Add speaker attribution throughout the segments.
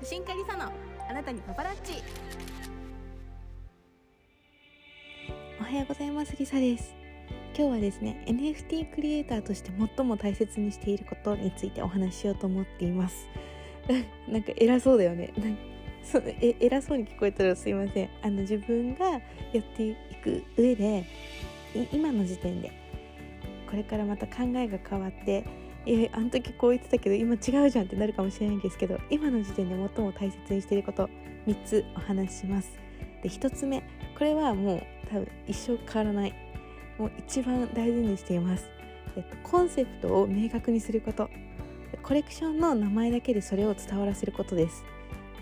Speaker 1: 写真家リサのあなたにパパラッチ。おはようございますリサです。今日はですね NFT クリエイターとして最も大切にしていることについてお話ししようと思っています。なんか偉そうだよね。そうえ偉そうに聞こえたらすいません。あの自分がやっていく上で今の時点でこれからまた考えが変わってえあの時こう言ってたけど今違うじゃんってなるかもしれないんですけど今の時点で最も大切にしていること3つお話しします。で1つ目これはもう多分一生変わらない。もう一番大事にしています、えっと、コンセプトを明確にすること。コレクションの名前だけでそれを伝わらせることです。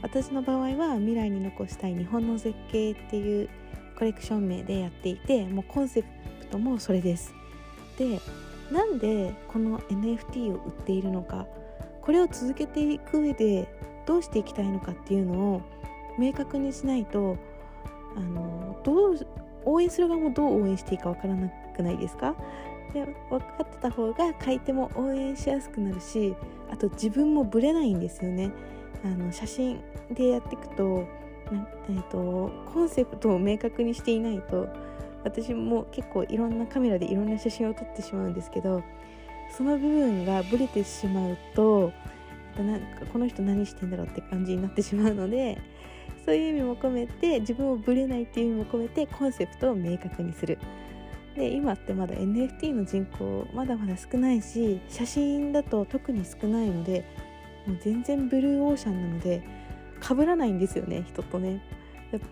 Speaker 1: 私の場合は未来に残したい日本の絶景っていうコレクション名でやっていてもうコンセプトもそれです。でなんでこの NFT を売っているのかこれを続けていく上でどうしていきたいのかっていうのを明確にしないとあのどう応援する側もどう応援していいかわからなくないですか？で分かってた方が買い手も応援しやすくなるしあと自分もブレないんですよね。あの写真でやっていくとえーとコンセプトを明確にしていないと私も結構いろんなカメラでいろんな写真を撮ってしまうんですけどその部分がブレてしまうとなんかこの人何してんだろうって感じになってしまうので そういう意味も込めて自分をブレないっていう意味も込めてコンセプトを明確にする。で今ってまだ NFT の人口まだまだ少ないし写真だと特に少ないのでもう全然ブルーオーシャンなので被らないんですよね人とね。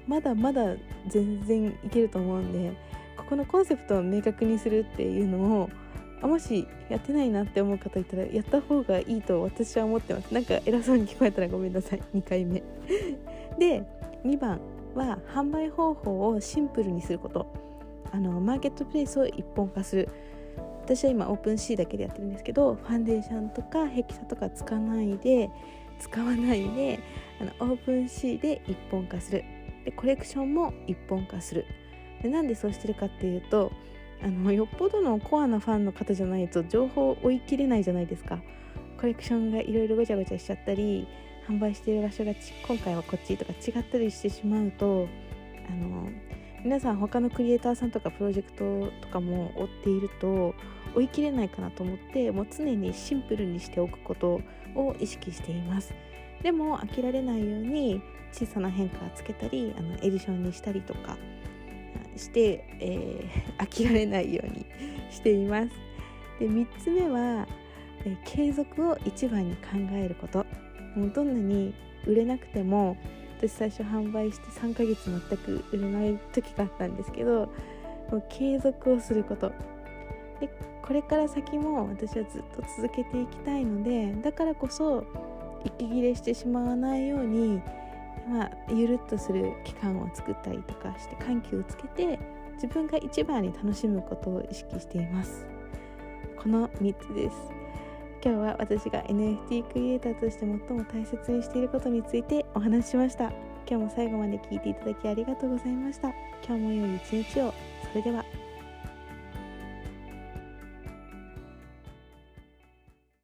Speaker 1: まだまだ全然いけると思うんでここのコンセプトを明確にするっていうのをもしやってないなって思う方いたらやった方がいいと私は思ってます。なんか偉そうに聞こえたらごめんなさい。2回目。で2番は販売方法をシンプルにすること。あのマーケットプレイスを一本化する。私は今 OpenSea だけでやってるんですけどファンデーションとかヘキサとか使わないで使わないであの OpenSea で一本化する。でコレクションも一本化する。でなんでそうしてるかっていうとあのよっぽどのコアなファンの方じゃないと情報を追い切れないじゃないですか。コレクションがいろいろごちゃごちゃしちゃったり販売している場所が今回はこっちとか違ったりしてしまうとあの皆さん他のクリエイターさんとかプロジェクトとかも追っていると追い切れないかなと思ってもう常にシンプルにしておくことを意識しています。でも飽きられないように小さな変化をつけたりあのエディションにしたりとかして、えー、飽きられないように しています。で3つ目は、えー、継続を一番に考えることもうどんなに売れなくても私最初販売して3ヶ月全く売れない時があったんですけどもう継続をすることでこれから先も私はずっと続けていきたいのでだからこそ息切れしてしまわないようにまあ、ゆるっとする期間を作ったりとかして緩急をつけて自分が一番に楽しむことを意識しています。この3つです。今日は私が NFT クリエイターとして最も大切にしていることについてお話ししました。今日も最後まで聞いていただきありがとうございました。今日も良い一日を。それでは。